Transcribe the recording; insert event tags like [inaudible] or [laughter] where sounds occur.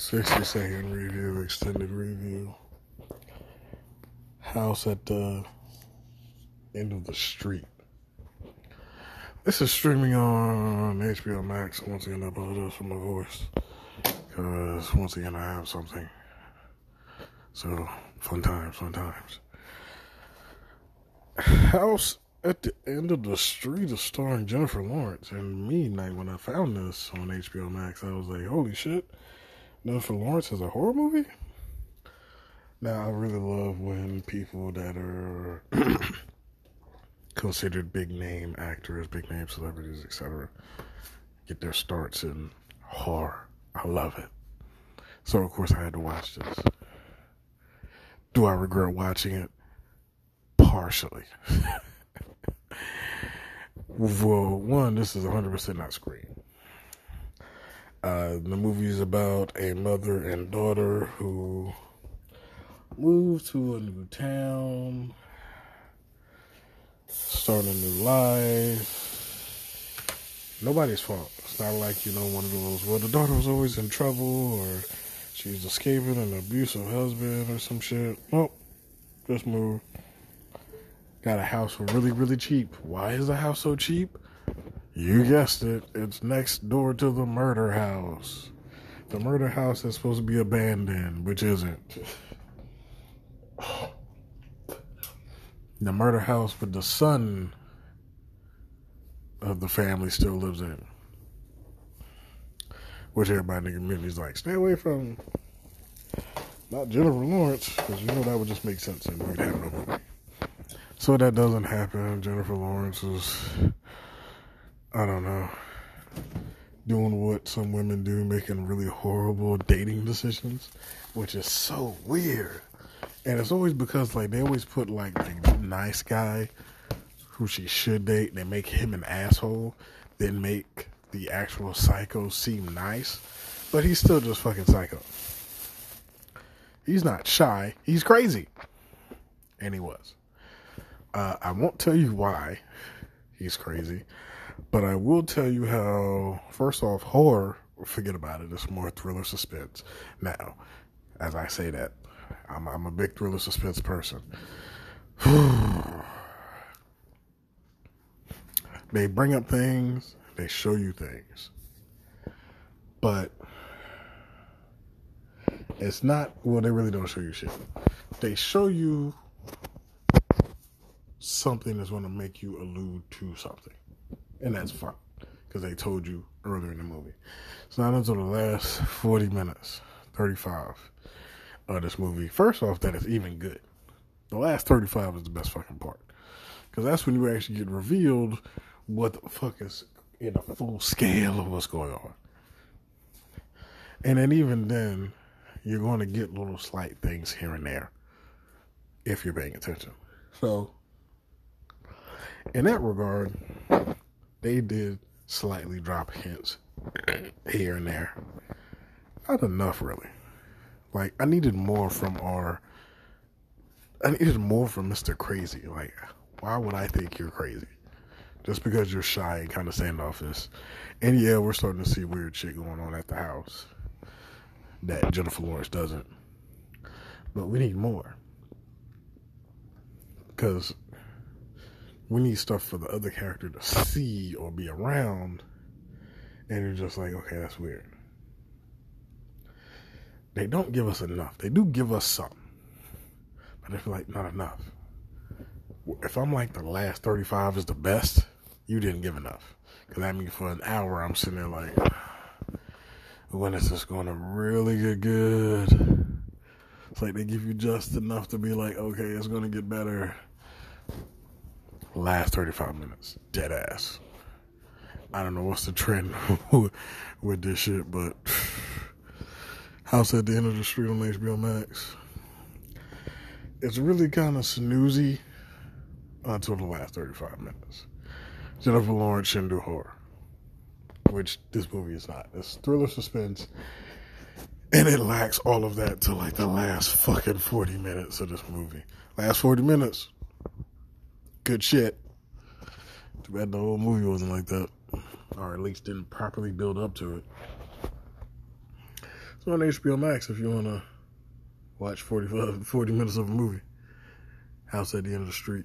60 second review, extended review. House at the end of the street. This is streaming on HBO Max. Once again, I apologize for my voice. Because once again, I have something. So, fun times, fun times. House at the end of the street is starring Jennifer Lawrence. And me, like, when I found this on HBO Max, I was like, holy shit. Jennifer Lawrence is a horror movie? Now, I really love when people that are [clears throat] considered big name actors, big name celebrities, etc., get their starts in horror. I love it. So, of course, I had to watch this. Do I regret watching it? Partially. [laughs] well, one, this is 100% not Scream. Uh, the movie is about a mother and daughter who move to a new town, start a new life. Nobody's fault. It's not like, you know, one of those, well, the daughter was always in trouble or she's escaping an abusive husband or some shit. Nope. Just move. Got a house for really, really cheap. Why is the house so cheap? You guessed it. It's next door to the murder house. The murder house is supposed to be abandoned, which isn't. The murder house with the son of the family still lives in. Which everybody in the community is like, stay away from not Jennifer Lawrence, because you know that would just make sense and we'd have no. So that doesn't happen. Jennifer Lawrence is, I don't know, doing what some women do, making really horrible dating decisions, which is so weird. And it's always because like they always put like the nice guy who she should date, they make him an asshole, then make the actual psycho seem nice, but he's still just fucking psycho. He's not shy, he's crazy. And he was. Uh, I won't tell you why he's crazy, but I will tell you how, first off, horror, forget about it, it's more thriller suspense. Now, as I say that, I'm, I'm a big thriller suspense person. [sighs] they bring up things, they show you things. But it's not, well, they really don't show you shit. They show you something that's going to make you allude to something. And that's fun because they told you earlier in the movie. It's not until the last 40 minutes, 35 of this movie. First off, that it's even good. The last 35 is the best fucking part. Because that's when you actually get revealed what the fuck is in a full scale of what's going on. And then even then, you're going to get little slight things here and there if you're paying attention. So, in that regard, they did slightly drop hints here and there. Not enough, really. Like, I needed more from our. I needed more from Mr. Crazy. Like, why would I think you're crazy? Just because you're shy and kind of standoffish. And yeah, we're starting to see weird shit going on at the house that Jennifer Lawrence doesn't. But we need more. Because we need stuff for the other character to see or be around. And you're just like, okay, that's weird. They don't give us enough. They do give us some. But I feel like not enough. If I'm like the last 35 is the best, you didn't give enough. Because I mean, for an hour, I'm sitting there like, when is this going to really get good? It's like they give you just enough to be like, okay, it's going to get better. Last 35 minutes, dead ass. I don't know what's the trend [laughs] with this shit, but [sighs] House at the End of the Street on HBO Max. It's really kind of snoozy until the last 35 minutes. Jennifer Lawrence shouldn't horror, which this movie is not. It's thriller suspense, and it lacks all of that to like the last fucking 40 minutes of this movie. Last 40 minutes, good shit. Too bad the whole movie wasn't like that, or at least didn't properly build up to it. It's on HBO Max if you want to watch 45, 40 minutes of a movie. House at the end of the street.